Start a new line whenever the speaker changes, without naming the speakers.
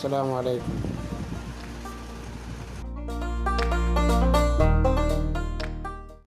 السلام عليكم.